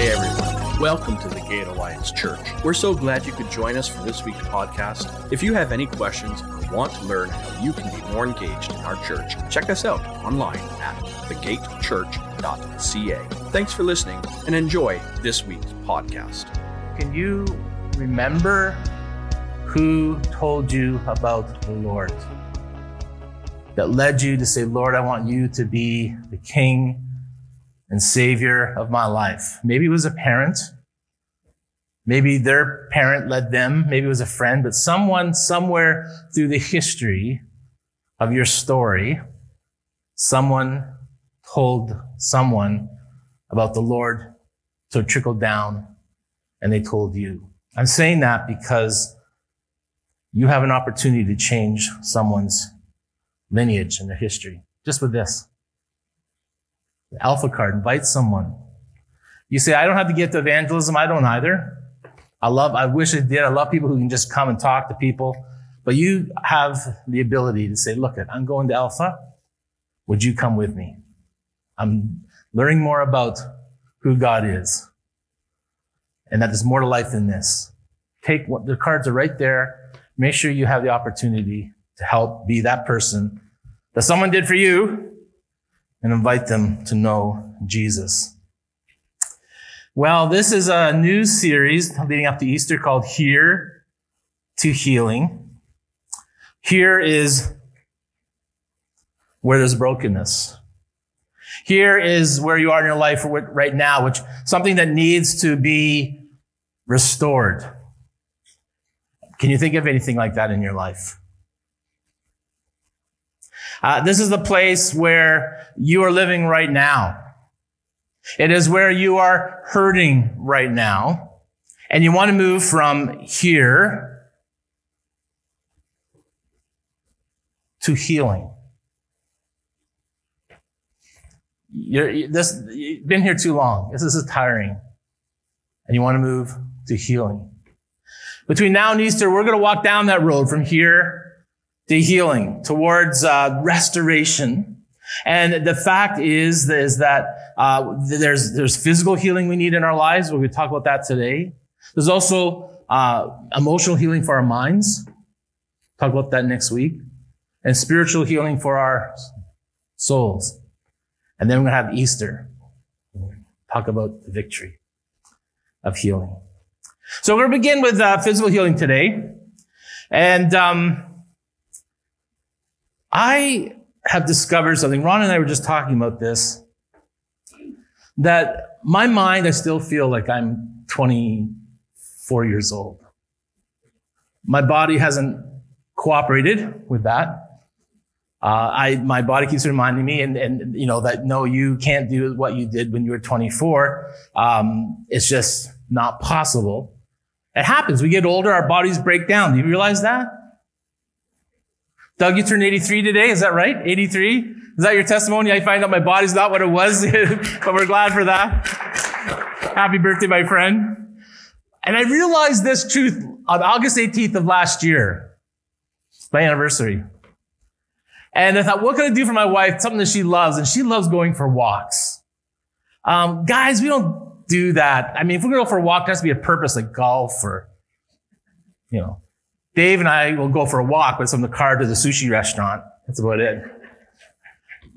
Hey everyone, welcome to the Gate Alliance Church. We're so glad you could join us for this week's podcast. If you have any questions or want to learn how you can be more engaged in our church, check us out online at thegatechurch.ca. Thanks for listening and enjoy this week's podcast. Can you remember who told you about the Lord? That led you to say, Lord, I want you to be the King and Savior of my life. Maybe it was a parent. Maybe their parent led them. Maybe it was a friend, but someone somewhere through the history of your story, someone told someone about the Lord so it trickled down and they told you. I'm saying that because you have an opportunity to change someone's lineage and their history just with this. The Alpha card, invite someone. You say, I don't have to get to evangelism. I don't either. I love, I wish I did. I love people who can just come and talk to people. But you have the ability to say, look, at I'm going to Alpha. Would you come with me? I'm learning more about who God is and that there's more to life than this. Take what the cards are right there. Make sure you have the opportunity to help be that person that someone did for you and invite them to know Jesus. Well, this is a new series leading up to Easter called Here to Healing. Here is where there's brokenness. Here is where you are in your life right now, which something that needs to be restored. Can you think of anything like that in your life? Uh, this is the place where you are living right now. It is where you are hurting right now. And you want to move from here to healing. You're, this, you've been here too long. This is tiring. And you want to move to healing. Between now and Easter, we're going to walk down that road from here to healing, towards uh, restoration. And the fact is, is that uh, there's there's physical healing we need in our lives. To talk about that today. There's also uh, emotional healing for our minds. Talk about that next week, and spiritual healing for our souls. And then we're going to have Easter. Talk about the victory of healing. So we're going to begin with uh, physical healing today, and. Um, I have discovered something. Ron and I were just talking about this. That my mind, I still feel like I'm 24 years old. My body hasn't cooperated with that. Uh, I, my body keeps reminding me, and, and you know that no, you can't do what you did when you were 24. Um, it's just not possible. It happens. We get older, our bodies break down. Do you realize that? Doug, you turned 83 today. Is that right? 83? Is that your testimony? I find out my body's not what it was, but we're glad for that. Happy birthday, my friend. And I realized this truth on August 18th of last year, my anniversary. And I thought, what can I do for my wife? Something that she loves, and she loves going for walks. Um, guys, we don't do that. I mean, if we're going to go for a walk, it has to be a purpose like golf or, you know, Dave and I will go for a walk with from the car to the sushi restaurant. That's about it.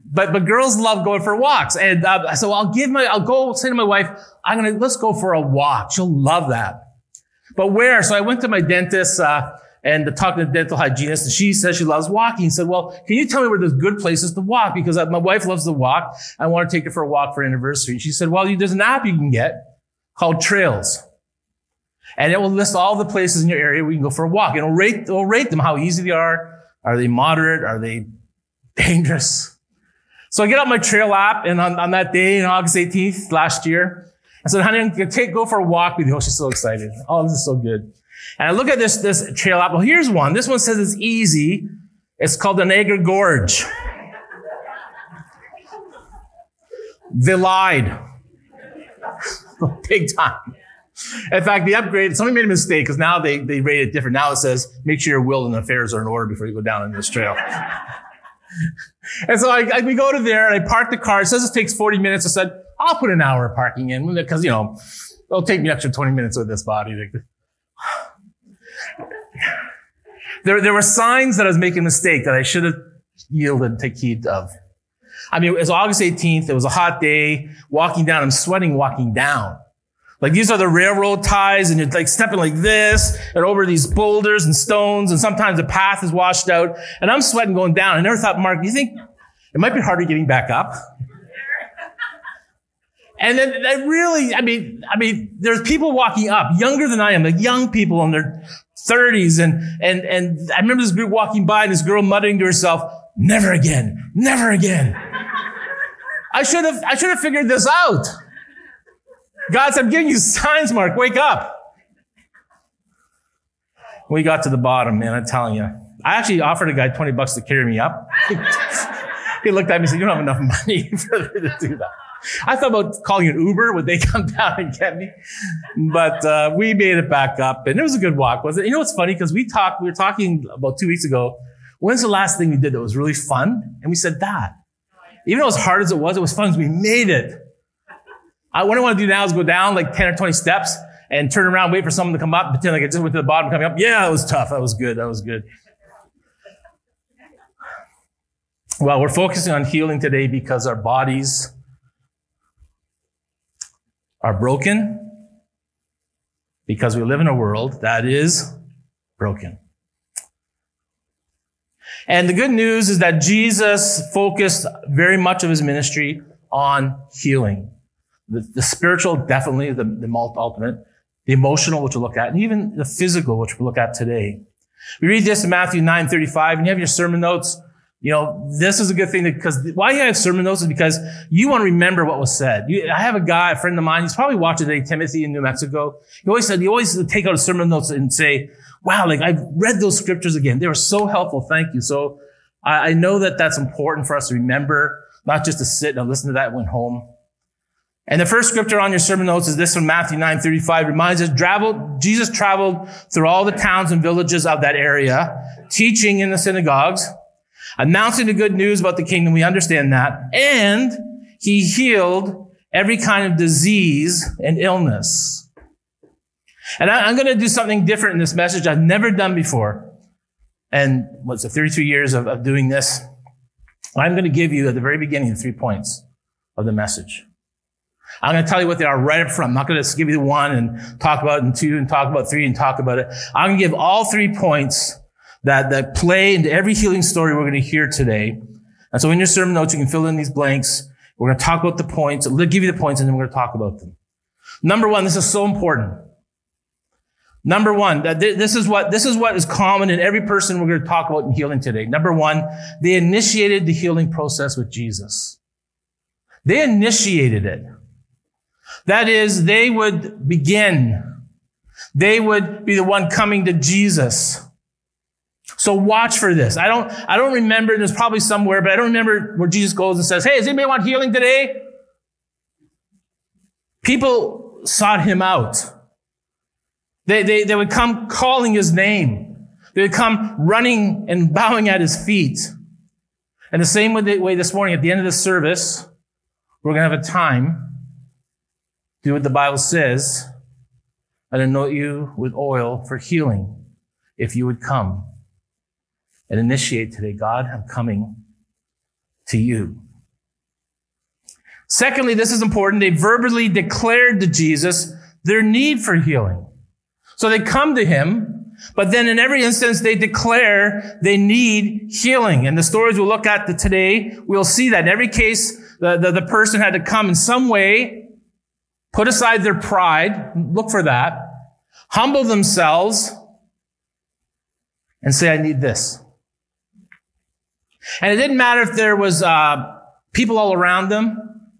But, but girls love going for walks. And uh, so I'll give my, I'll go say to my wife, I'm going to, let's go for a walk. She'll love that. But where? So I went to my dentist, uh, and the talking to the dental hygienist, and she says she loves walking. He said, well, can you tell me where there's good places to walk? Because uh, my wife loves to walk. I want to take her for a walk for anniversary. She said, well, there's an app you can get called Trails. And it will list all the places in your area you can go for a walk. It'll rate, it'll rate them, how easy they are. Are they moderate? Are they dangerous? So I get out my trail app and on, on that day, on August 18th last year, I said, honey, go for a walk with you. Oh, she's so excited. Oh, this is so good. And I look at this, this trail app. Well, here's one. This one says it's easy. It's called the Niagara Gorge. they lied. Big time. In fact, the upgrade, somebody made a mistake because now they, they rate it different. Now it says, make sure your will and affairs are in order before you go down in this trail. and so I, I, we go to there and I park the car. It says it takes 40 minutes. I said, I'll put an hour of parking in because, you know, it'll take me extra 20 minutes with this body. There, there were signs that I was making a mistake that I should have yielded and take heed of. I mean, it was August 18th. It was a hot day. Walking down, I'm sweating walking down. Like these are the railroad ties and you're like stepping like this and over these boulders and stones and sometimes the path is washed out and I'm sweating going down. I never thought, Mark, you think it might be harder getting back up? And then I really, I mean, I mean, there's people walking up younger than I am, like young people in their 30s. And, and, and I remember this group walking by and this girl muttering to herself, never again, never again. I should have, I should have figured this out. God said, I'm giving you signs, Mark. Wake up. We got to the bottom, man. I'm telling you. I actually offered a guy 20 bucks to carry me up. he looked at me and said, you don't have enough money to do that. I thought about calling an Uber. Would they come down and get me? But uh, we made it back up, and it was a good walk, was it? You know what's funny? Because we talked, we were talking about two weeks ago. When's the last thing we did that was really fun? And we said that. Even though as hard as it was, it was fun because we made it. I, what I want to do now is go down like 10 or 20 steps and turn around, wait for someone to come up, pretend like I just went to the bottom coming up. Yeah, that was tough. That was good. That was good. Well, we're focusing on healing today because our bodies are broken because we live in a world that is broken. And the good news is that Jesus focused very much of his ministry on healing. The, the spiritual, definitely the, the ultimate, the emotional, which we'll look at, and even the physical, which we'll look at today. We read this in Matthew 9, 35, and you have your sermon notes. You know, this is a good thing because why you have sermon notes is because you want to remember what was said. You, I have a guy, a friend of mine, he's probably watching today, Timothy in New Mexico. He always said, he always take out a sermon notes and say, wow, like I've read those scriptures again. They were so helpful. Thank you. So I, I know that that's important for us to remember, not just to sit and listen to that when home. And the first scripture on your sermon notes is this from Matthew 9, 35. Reminds us, traveled, Jesus traveled through all the towns and villages of that area, teaching in the synagogues, announcing the good news about the kingdom. We understand that. And he healed every kind of disease and illness. And I, am going to do something different in this message I've never done before. And what's it, 33 years of, of doing this? I'm going to give you at the very beginning three points of the message. I'm going to tell you what they are right up front. I'm not going to just give you the one and talk about it and two and talk about three and talk about it. I'm going to give all three points that, that play into every healing story we're going to hear today. And so in your sermon notes, you can fill in these blanks. We're going to talk about the points, I'll give you the points, and then we're going to talk about them. Number one, this is so important. Number one, that this is what, this is what is common in every person we're going to talk about in healing today. Number one, they initiated the healing process with Jesus. They initiated it. That is, they would begin. They would be the one coming to Jesus. So watch for this. I don't, I don't remember, there's probably somewhere, but I don't remember where Jesus goes and says, Hey, does anybody want healing today? People sought him out. They, they, they would come calling his name. They would come running and bowing at his feet. And the same way this morning, at the end of the service, we're going to have a time do what the Bible says and anoint you with oil for healing if you would come and initiate today. God, I'm coming to you. Secondly, this is important. They verbally declared to Jesus their need for healing. So they come to him, but then in every instance they declare they need healing. And the stories we'll look at today, we'll see that in every case, the, the, the person had to come in some way put aside their pride, look for that, humble themselves, and say, I need this. And it didn't matter if there was uh, people all around them,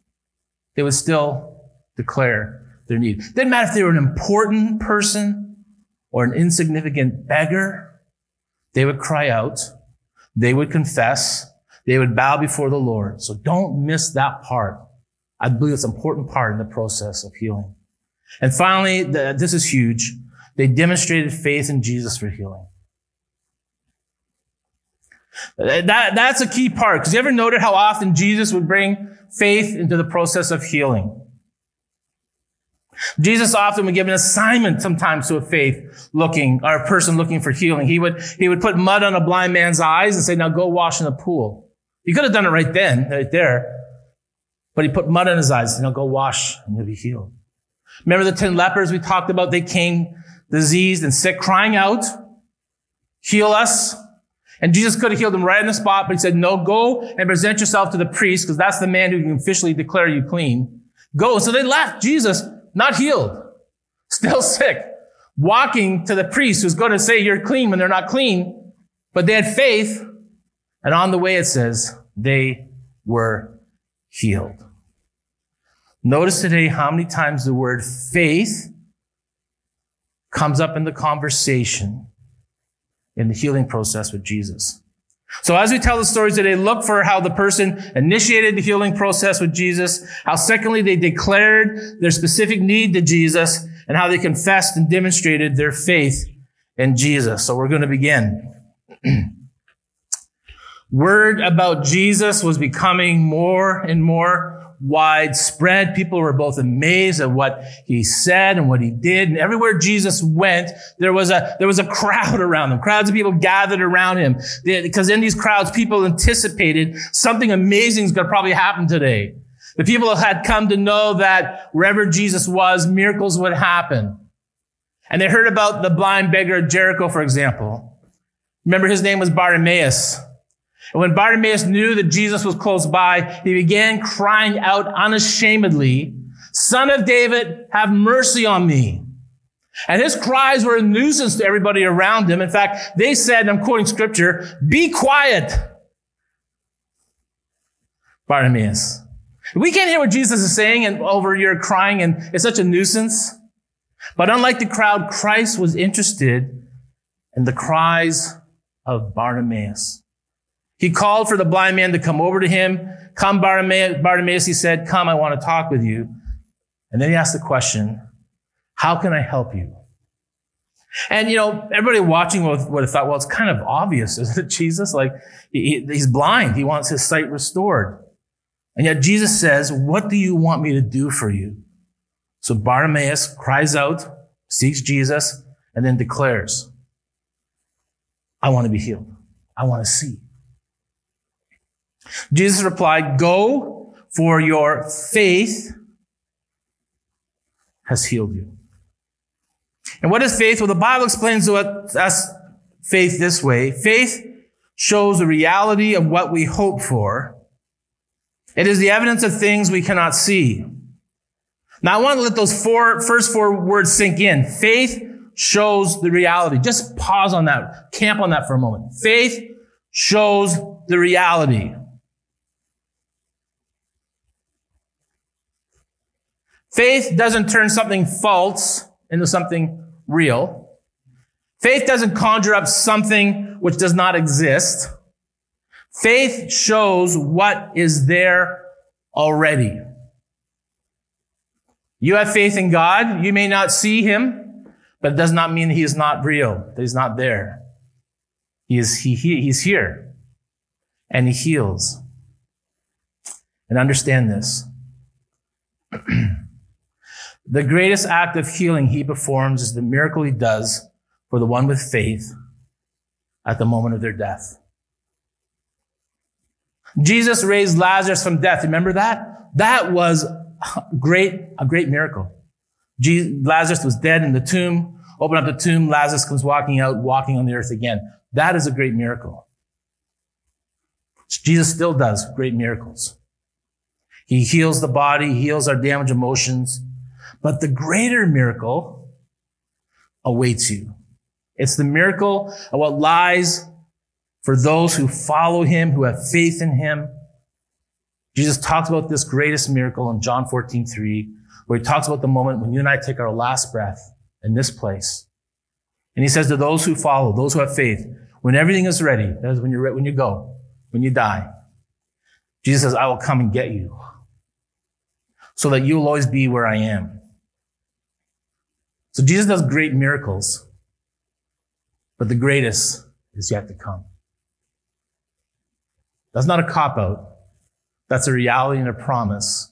they would still declare their need. It didn't matter if they were an important person or an insignificant beggar, they would cry out, they would confess, they would bow before the Lord. So don't miss that part. I believe it's an important part in the process of healing. And finally, the, this is huge. They demonstrated faith in Jesus for healing. That, that's a key part. Because you ever noted how often Jesus would bring faith into the process of healing? Jesus often would give an assignment sometimes to a faith looking, or a person looking for healing. He would, he would put mud on a blind man's eyes and say, now go wash in the pool. He could have done it right then, right there. But he put mud on his eyes, and said, now go wash and you'll be healed. Remember the 10 lepers we talked about? They came diseased and sick, crying out, heal us. And Jesus could have healed them right on the spot, but he said, no, go and present yourself to the priest, because that's the man who can officially declare you clean. Go. So they left Jesus not healed, still sick, walking to the priest who's going to say you're clean when they're not clean. But they had faith. And on the way it says they were healed. Notice today how many times the word faith comes up in the conversation in the healing process with Jesus. So as we tell the stories today, look for how the person initiated the healing process with Jesus, how secondly they declared their specific need to Jesus, and how they confessed and demonstrated their faith in Jesus. So we're going to begin. Word about Jesus was becoming more and more widespread. People were both amazed at what he said and what he did. And everywhere Jesus went, there was a, there was a crowd around him. Crowds of people gathered around him. Because in these crowds, people anticipated something amazing is going to probably happen today. The people had come to know that wherever Jesus was, miracles would happen. And they heard about the blind beggar at Jericho, for example. Remember his name was Bartimaeus. And when Bartimaeus knew that Jesus was close by, he began crying out unashamedly, Son of David, have mercy on me. And his cries were a nuisance to everybody around him. In fact, they said, I'm quoting scripture, be quiet. Bartimaeus. We can't hear what Jesus is saying and over your crying and it's such a nuisance. But unlike the crowd, Christ was interested in the cries of Bartimaeus. He called for the blind man to come over to him. Come, Bartimaeus, he said, come, I want to talk with you. And then he asked the question, how can I help you? And, you know, everybody watching would, have thought, well, it's kind of obvious, isn't it, Jesus? Like, he, he's blind. He wants his sight restored. And yet Jesus says, what do you want me to do for you? So Bartimaeus cries out, seeks Jesus, and then declares, I want to be healed. I want to see. Jesus replied, Go, for your faith has healed you. And what is faith? Well, the Bible explains to us faith this way. Faith shows the reality of what we hope for. It is the evidence of things we cannot see. Now, I want to let those four, first four words sink in. Faith shows the reality. Just pause on that. Camp on that for a moment. Faith shows the reality. Faith doesn't turn something false into something real. Faith doesn't conjure up something which does not exist. Faith shows what is there already. You have faith in God. You may not see him, but it does not mean he is not real, that he's not there. He is, he, he, he's here and he heals. And understand this. The greatest act of healing he performs is the miracle he does for the one with faith at the moment of their death. Jesus raised Lazarus from death. Remember that? That was great, a great miracle. Jesus, Lazarus was dead in the tomb. Open up the tomb. Lazarus comes walking out, walking on the earth again. That is a great miracle. Jesus still does great miracles. He heals the body, heals our damaged emotions, but the greater miracle awaits you. It's the miracle of what lies for those who follow him, who have faith in him. Jesus talks about this greatest miracle in John 14, 3, where he talks about the moment when you and I take our last breath in this place. And he says to those who follow, those who have faith, when everything is ready, that is when you're when you go, when you die, Jesus says, I will come and get you so that you'll always be where I am. So Jesus does great miracles, but the greatest is yet to come. That's not a cop out. That's a reality and a promise.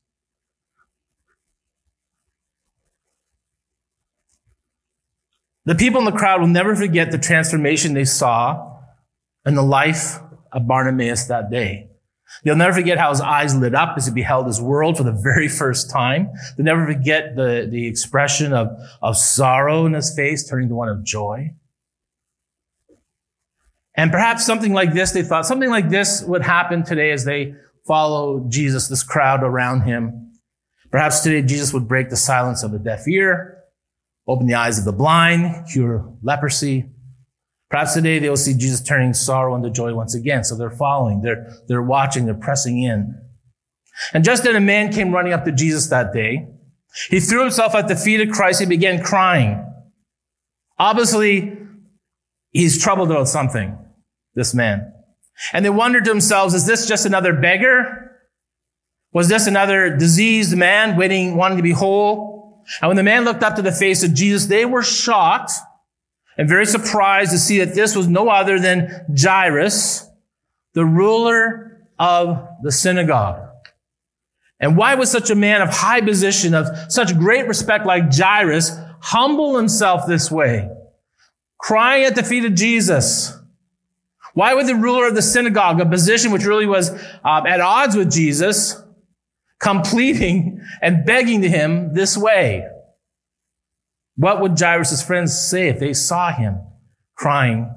The people in the crowd will never forget the transformation they saw in the life of Bartimaeus that day. They'll never forget how his eyes lit up as he beheld his world for the very first time. They'll never forget the, the expression of, of sorrow in his face turning to one of joy. And perhaps something like this, they thought something like this would happen today as they follow Jesus, this crowd around him. Perhaps today Jesus would break the silence of a deaf ear open the eyes of the blind, cure leprosy. Perhaps today they will see Jesus turning sorrow into joy once again. So they're following, they're, they're watching, they're pressing in. And just then a man came running up to Jesus that day. He threw himself at the feet of Christ and began crying. Obviously, he's troubled about something, this man. And they wondered to themselves, is this just another beggar? Was this another diseased man waiting, wanting to be whole? And when the man looked up to the face of Jesus, they were shocked and very surprised to see that this was no other than Jairus, the ruler of the synagogue. And why would such a man of high position, of such great respect like Jairus, humble himself this way, crying at the feet of Jesus? Why would the ruler of the synagogue, a position which really was uh, at odds with Jesus, come pleading and begging to him this way. What would Jairus' friends say if they saw him crying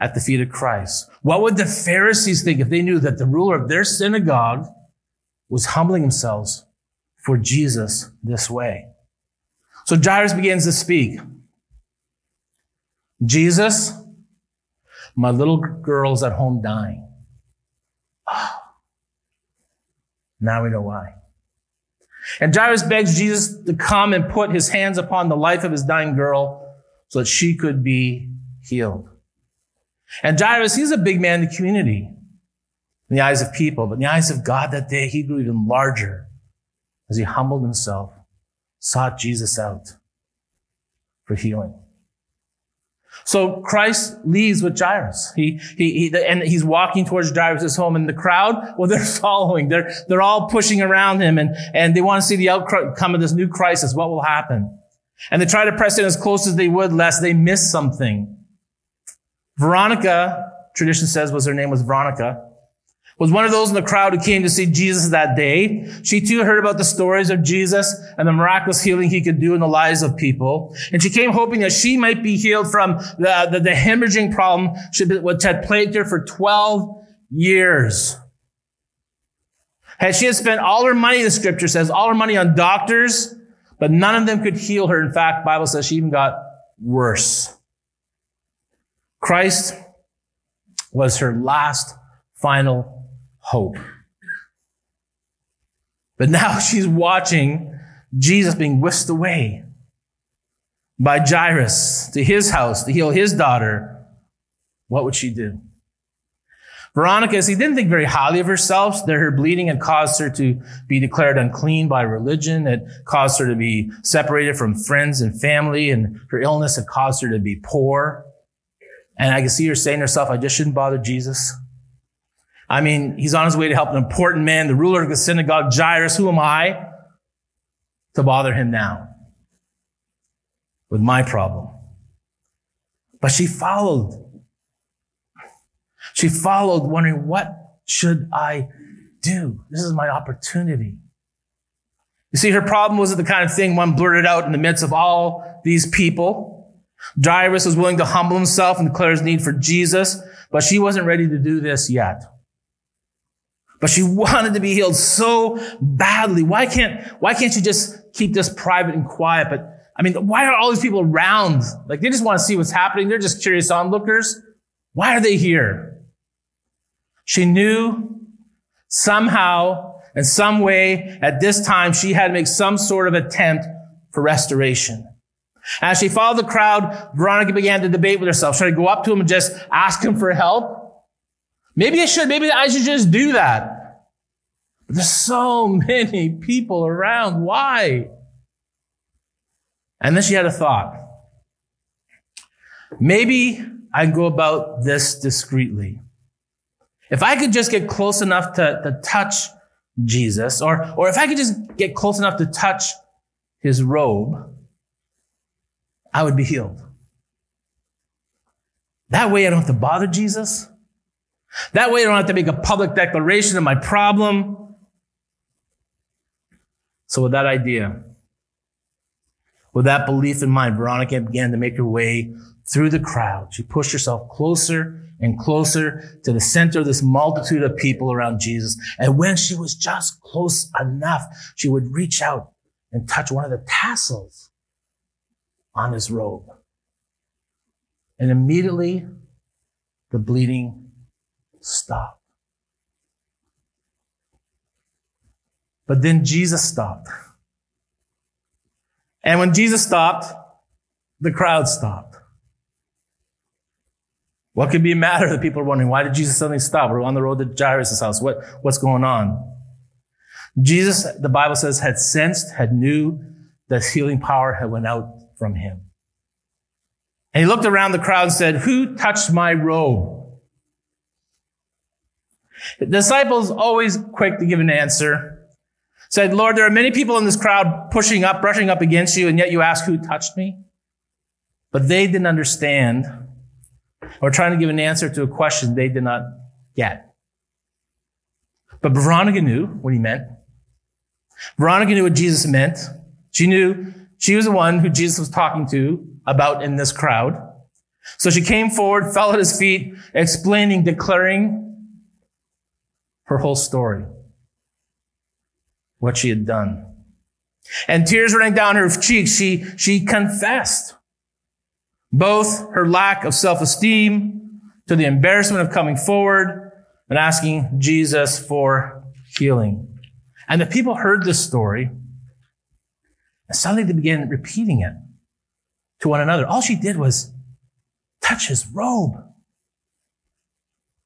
at the feet of Christ? What would the Pharisees think if they knew that the ruler of their synagogue was humbling themselves for Jesus this way? So Jairus begins to speak. Jesus, my little girl's at home dying. Oh, now we know why. And Jairus begs Jesus to come and put his hands upon the life of his dying girl so that she could be healed. And Jairus, he's a big man in the community in the eyes of people, but in the eyes of God that day, he grew even larger as he humbled himself, sought Jesus out for healing. So Christ leaves with Jairus. He, he, he, and he's walking towards Jairus' home and the crowd, well, they're following. They're, they're all pushing around him and, and they want to see the outcome of this new crisis. What will happen? And they try to press in as close as they would lest they miss something. Veronica, tradition says was her name was Veronica was one of those in the crowd who came to see Jesus that day. She too heard about the stories of Jesus and the miraculous healing he could do in the lives of people. And she came hoping that she might be healed from the, the, the hemorrhaging problem which had plagued her for 12 years. And she had spent all her money, the scripture says, all her money on doctors, but none of them could heal her. In fact, Bible says she even got worse. Christ was her last final hope. But now she's watching Jesus being whisked away by Jairus to his house to heal his daughter. What would she do? Veronica, she didn't think very highly of herself, that her bleeding had caused her to be declared unclean by religion. It caused her to be separated from friends and family, and her illness had caused her to be poor. And I can see her saying to herself, I just shouldn't bother Jesus. I mean, he's on his way to help an important man, the ruler of the synagogue, Jairus. Who am I to bother him now with my problem? But she followed. She followed wondering, what should I do? This is my opportunity. You see, her problem wasn't the kind of thing one blurted out in the midst of all these people. Jairus was willing to humble himself and declare his need for Jesus, but she wasn't ready to do this yet. But she wanted to be healed so badly. Why can't, why can't she just keep this private and quiet? But I mean, why are all these people around? Like they just want to see what's happening. They're just curious onlookers. Why are they here? She knew somehow, in some way, at this time, she had to make some sort of attempt for restoration. As she followed the crowd, Veronica began to debate with herself. Should I go up to him and just ask him for help? Maybe I should. Maybe I should just do that. There's so many people around. Why? And then she had a thought. Maybe I can go about this discreetly. If I could just get close enough to, to touch Jesus, or, or if I could just get close enough to touch his robe, I would be healed. That way I don't have to bother Jesus. That way I don't have to make a public declaration of my problem. So with that idea, with that belief in mind, Veronica began to make her way through the crowd. She pushed herself closer and closer to the center of this multitude of people around Jesus. And when she was just close enough, she would reach out and touch one of the tassels on his robe. And immediately the bleeding stopped. But then Jesus stopped. And when Jesus stopped, the crowd stopped. What could be a matter that people are wondering? Why did Jesus suddenly stop? We're on the road to Jairus' house. What, what's going on? Jesus, the Bible says, had sensed, had knew that healing power had went out from him. And he looked around the crowd and said, who touched my robe? The disciples always quick to give an answer. Said, Lord, there are many people in this crowd pushing up, brushing up against you, and yet you ask who touched me? But they didn't understand or trying to give an answer to a question they did not get. But Veronica knew what he meant. Veronica knew what Jesus meant. She knew she was the one who Jesus was talking to about in this crowd. So she came forward, fell at his feet, explaining, declaring her whole story, what she had done. And tears running down her cheeks, she, she confessed both her lack of self-esteem to the embarrassment of coming forward and asking Jesus for healing. And the people heard this story and suddenly they began repeating it to one another. All she did was touch his robe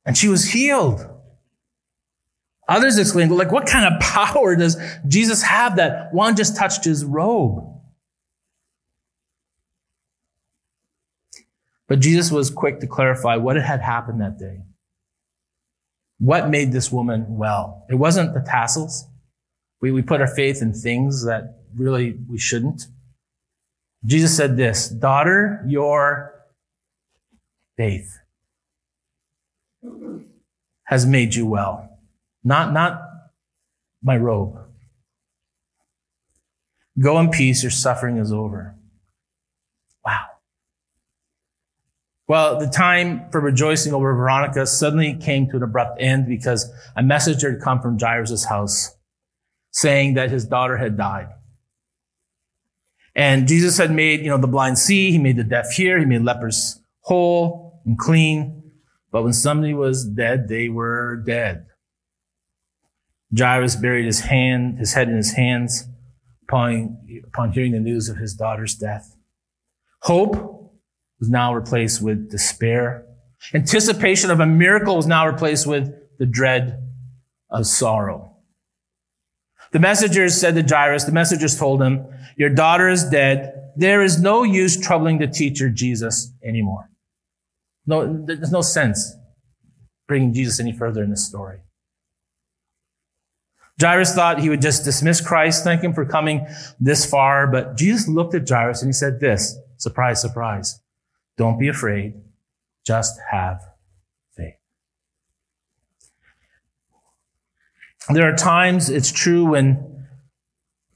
and she was healed. Others exclaimed, like, what kind of power does Jesus have that one just touched his robe? But Jesus was quick to clarify what had happened that day. What made this woman well? It wasn't the tassels. We, we put our faith in things that really we shouldn't. Jesus said this, daughter, your faith has made you well. Not, not my robe. Go in peace. Your suffering is over. Wow. Well, the time for rejoicing over Veronica suddenly came to an abrupt end because a messenger had come from Jairus' house saying that his daughter had died. And Jesus had made, you know, the blind see, he made the deaf hear, he made lepers whole and clean. But when somebody was dead, they were dead. Jairus buried his hand, his head in his hands upon, upon hearing the news of his daughter's death. Hope was now replaced with despair. Anticipation of a miracle was now replaced with the dread of sorrow. The messengers said to Jairus, the messengers told him, your daughter is dead. There is no use troubling the teacher Jesus anymore. No, there's no sense bringing Jesus any further in this story. Jairus thought he would just dismiss Christ, thank him for coming this far, but Jesus looked at Jairus and he said this, surprise, surprise. Don't be afraid. Just have faith. There are times, it's true, when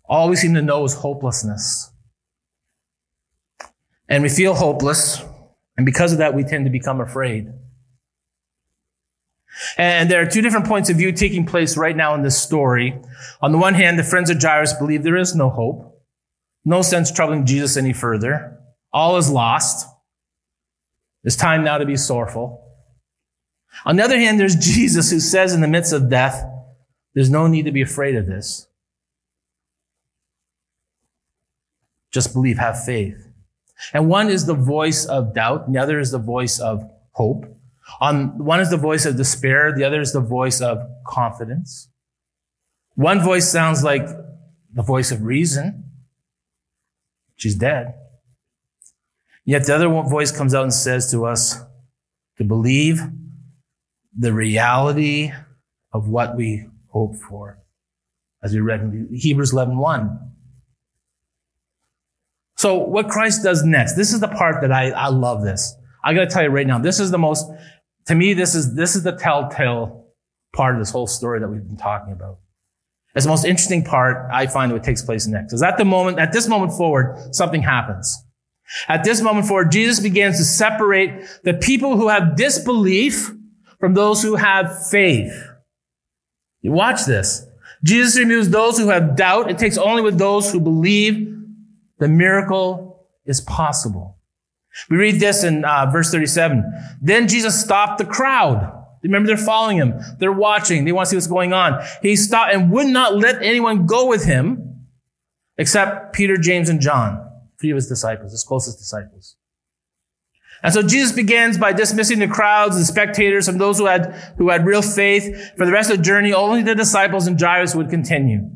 all we seem to know is hopelessness. And we feel hopeless. And because of that, we tend to become afraid. And there are two different points of view taking place right now in this story. On the one hand, the friends of Jairus believe there is no hope, no sense troubling Jesus any further. All is lost. It's time now to be sorrowful. On the other hand, there's Jesus who says in the midst of death, there's no need to be afraid of this. Just believe, have faith. And one is the voice of doubt, and the other is the voice of hope. On one is the voice of despair, the other is the voice of confidence. One voice sounds like the voice of reason. She's dead. Yet the other voice comes out and says to us to believe the reality of what we hope for. As we read in Hebrews 11, 1. So what Christ does next, this is the part that I, I love this. I gotta tell you right now, this is the most, to me, this is, this is the telltale part of this whole story that we've been talking about. It's the most interesting part I find what takes place next. Is at the moment, at this moment forward, something happens. At this moment forward, Jesus begins to separate the people who have disbelief from those who have faith. You watch this. Jesus removes those who have doubt. It takes only with those who believe the miracle is possible. We read this in uh, verse 37. Then Jesus stopped the crowd. Remember, they're following him. They're watching. They want to see what's going on. He stopped and would not let anyone go with him except Peter, James, and John, three of his disciples, his closest disciples. And so Jesus begins by dismissing the crowds, the spectators, and those who had, who had real faith. For the rest of the journey, only the disciples and Jairus would continue.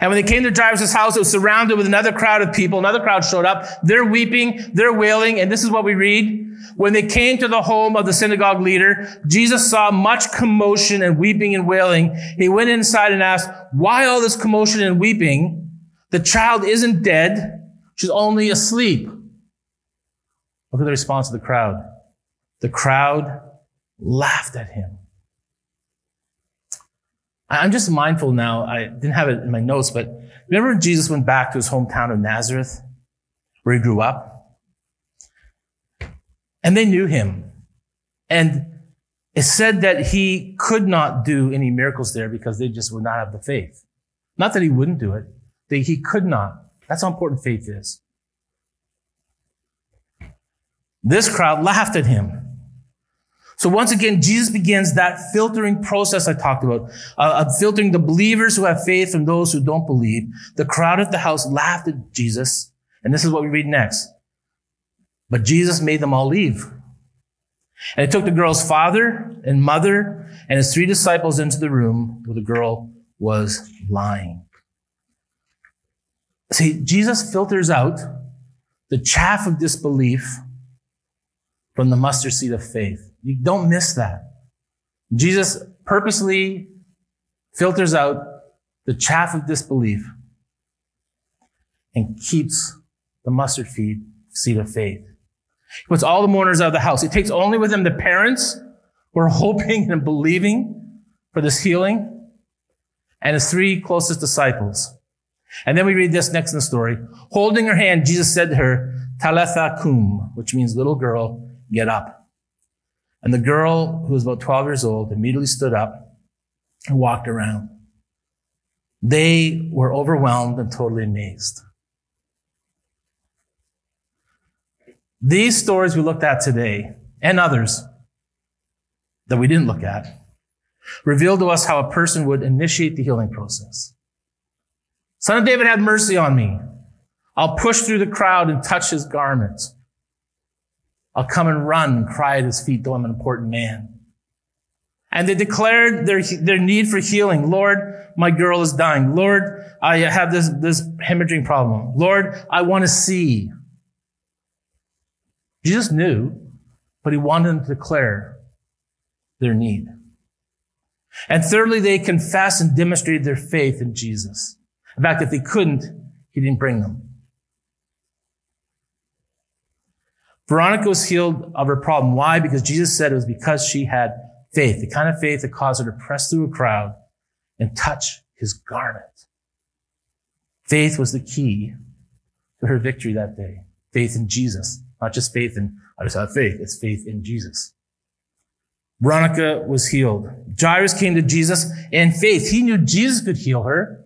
And when they came to Jairus' house, it was surrounded with another crowd of people. Another crowd showed up. They're weeping. They're wailing. And this is what we read. When they came to the home of the synagogue leader, Jesus saw much commotion and weeping and wailing. He went inside and asked, why all this commotion and weeping? The child isn't dead. She's only asleep. Look at the response of the crowd. The crowd laughed at him. I'm just mindful now. I didn't have it in my notes, but remember Jesus went back to his hometown of Nazareth, where he grew up? And they knew him. And it said that he could not do any miracles there because they just would not have the faith. Not that he wouldn't do it, that he could not. That's how important faith is. This crowd laughed at him. So once again, Jesus begins that filtering process I talked about, uh, of filtering the believers who have faith from those who don't believe. The crowd at the house laughed at Jesus. And this is what we read next. But Jesus made them all leave. And he took the girl's father and mother and his three disciples into the room where the girl was lying. See, Jesus filters out the chaff of disbelief from the mustard seed of faith. You don't miss that. Jesus purposely filters out the chaff of disbelief and keeps the mustard seed of faith. He puts all the mourners out of the house. He takes only with him the parents who are hoping and believing for this healing and his three closest disciples. And then we read this next in the story. Holding her hand, Jesus said to her, Talitha cum, which means little girl, get up. And the girl, who was about 12 years old, immediately stood up and walked around. They were overwhelmed and totally amazed. These stories we looked at today, and others that we didn't look at, reveal to us how a person would initiate the healing process. Son of David, have mercy on me. I'll push through the crowd and touch his garments. I'll come and run and cry at his feet, though I'm an important man. And they declared their, their need for healing. Lord, my girl is dying. Lord, I have this, this hemorrhaging problem. Lord, I want to see. Jesus knew, but he wanted them to declare their need. And thirdly, they confessed and demonstrated their faith in Jesus. In fact, if they couldn't, he didn't bring them. Veronica was healed of her problem. Why? Because Jesus said it was because she had faith, the kind of faith that caused her to press through a crowd and touch his garment. Faith was the key to her victory that day. Faith in Jesus, not just faith in, I just have faith. It's faith in Jesus. Veronica was healed. Jairus came to Jesus in faith. He knew Jesus could heal her.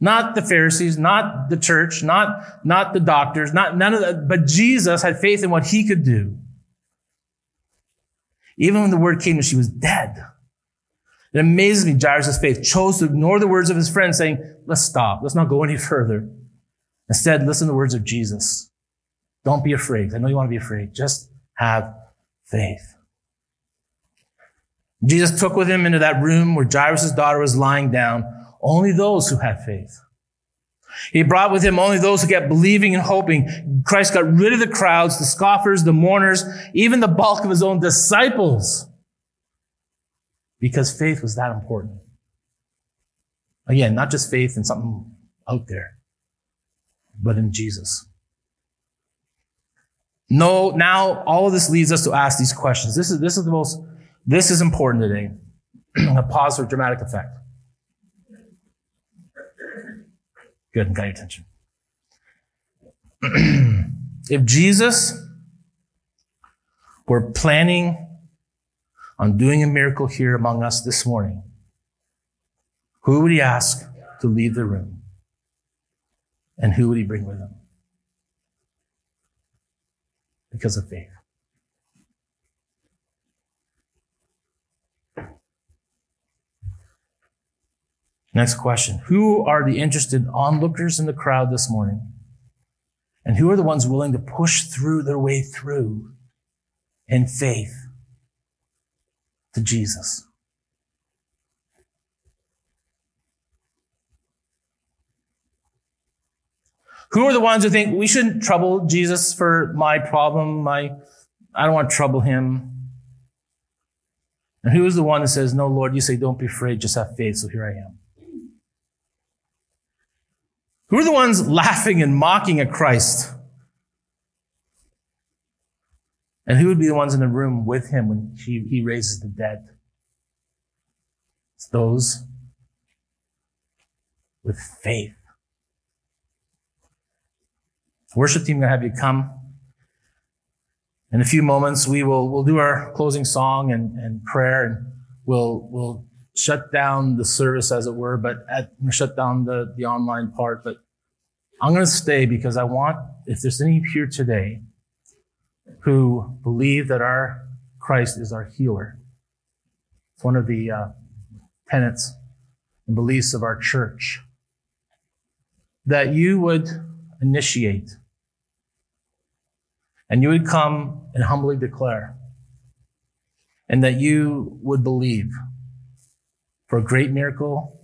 Not the Pharisees, not the church, not, not the doctors, not none of that, but Jesus had faith in what he could do. Even when the word came that she was dead. It amazes me, Jairus' faith chose to ignore the words of his friend, saying, let's stop. Let's not go any further. Instead, listen to the words of Jesus. Don't be afraid. I know you want to be afraid. Just have faith. Jesus took with him into that room where Jairus' daughter was lying down only those who had faith. He brought with him only those who kept believing and hoping. Christ got rid of the crowds, the scoffers, the mourners, even the bulk of his own disciples. Because faith was that important. Again, not just faith in something out there, but in Jesus. No, now all of this leads us to ask these questions. This is, this is the most, this is important today. A pause for dramatic effect. Got your attention. if Jesus were planning on doing a miracle here among us this morning, who would he ask to leave the room? And who would he bring with him? Because of faith. Next question. Who are the interested onlookers in the crowd this morning? And who are the ones willing to push through their way through in faith to Jesus? Who are the ones who think we shouldn't trouble Jesus for my problem? My, I don't want to trouble him. And who is the one that says, no, Lord, you say, don't be afraid, just have faith. So here I am. Who are the ones laughing and mocking at Christ? And who would be the ones in the room with him when he, he raises the dead? It's those with faith. Worship team, going to have you come. In a few moments, we will we'll do our closing song and, and prayer, and we'll we'll shut down the service, as it were, but at, shut down the, the online part. But I'm going to stay because I want, if there's any here today who believe that our Christ is our healer, it's one of the uh, tenets and beliefs of our church, that you would initiate and you would come and humbly declare and that you would believe for a great miracle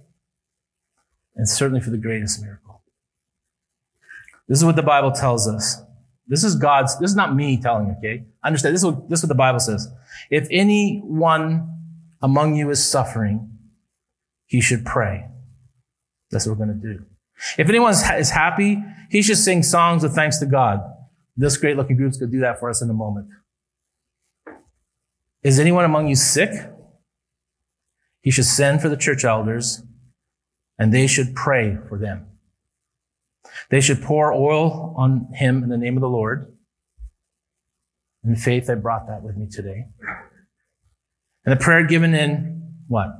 and certainly for the greatest miracle. This is what the Bible tells us. This is God's, this is not me telling you, okay? Understand, this is what, this is what the Bible says. If anyone among you is suffering, he should pray. That's what we're going to do. If anyone is happy, he should sing songs of thanks to God. This great looking group is going to do that for us in a moment. Is anyone among you sick? He should send for the church elders and they should pray for them. They should pour oil on him in the name of the Lord. In faith, I brought that with me today. And the prayer given in what?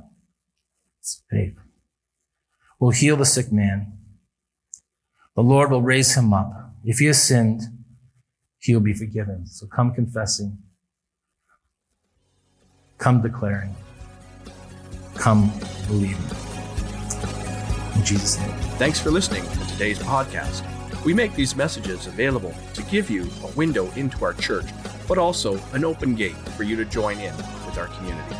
It's faith. Will heal the sick man. The Lord will raise him up. If he has sinned, he will be forgiven. So come confessing. Come declaring. Come believing. In Jesus' name. Thanks for listening to today's podcast. We make these messages available to give you a window into our church, but also an open gate for you to join in with our community.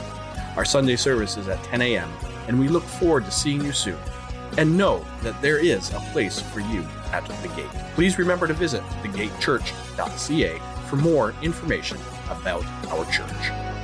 Our Sunday service is at 10 a.m., and we look forward to seeing you soon. And know that there is a place for you at the gate. Please remember to visit thegatechurch.ca for more information about our church.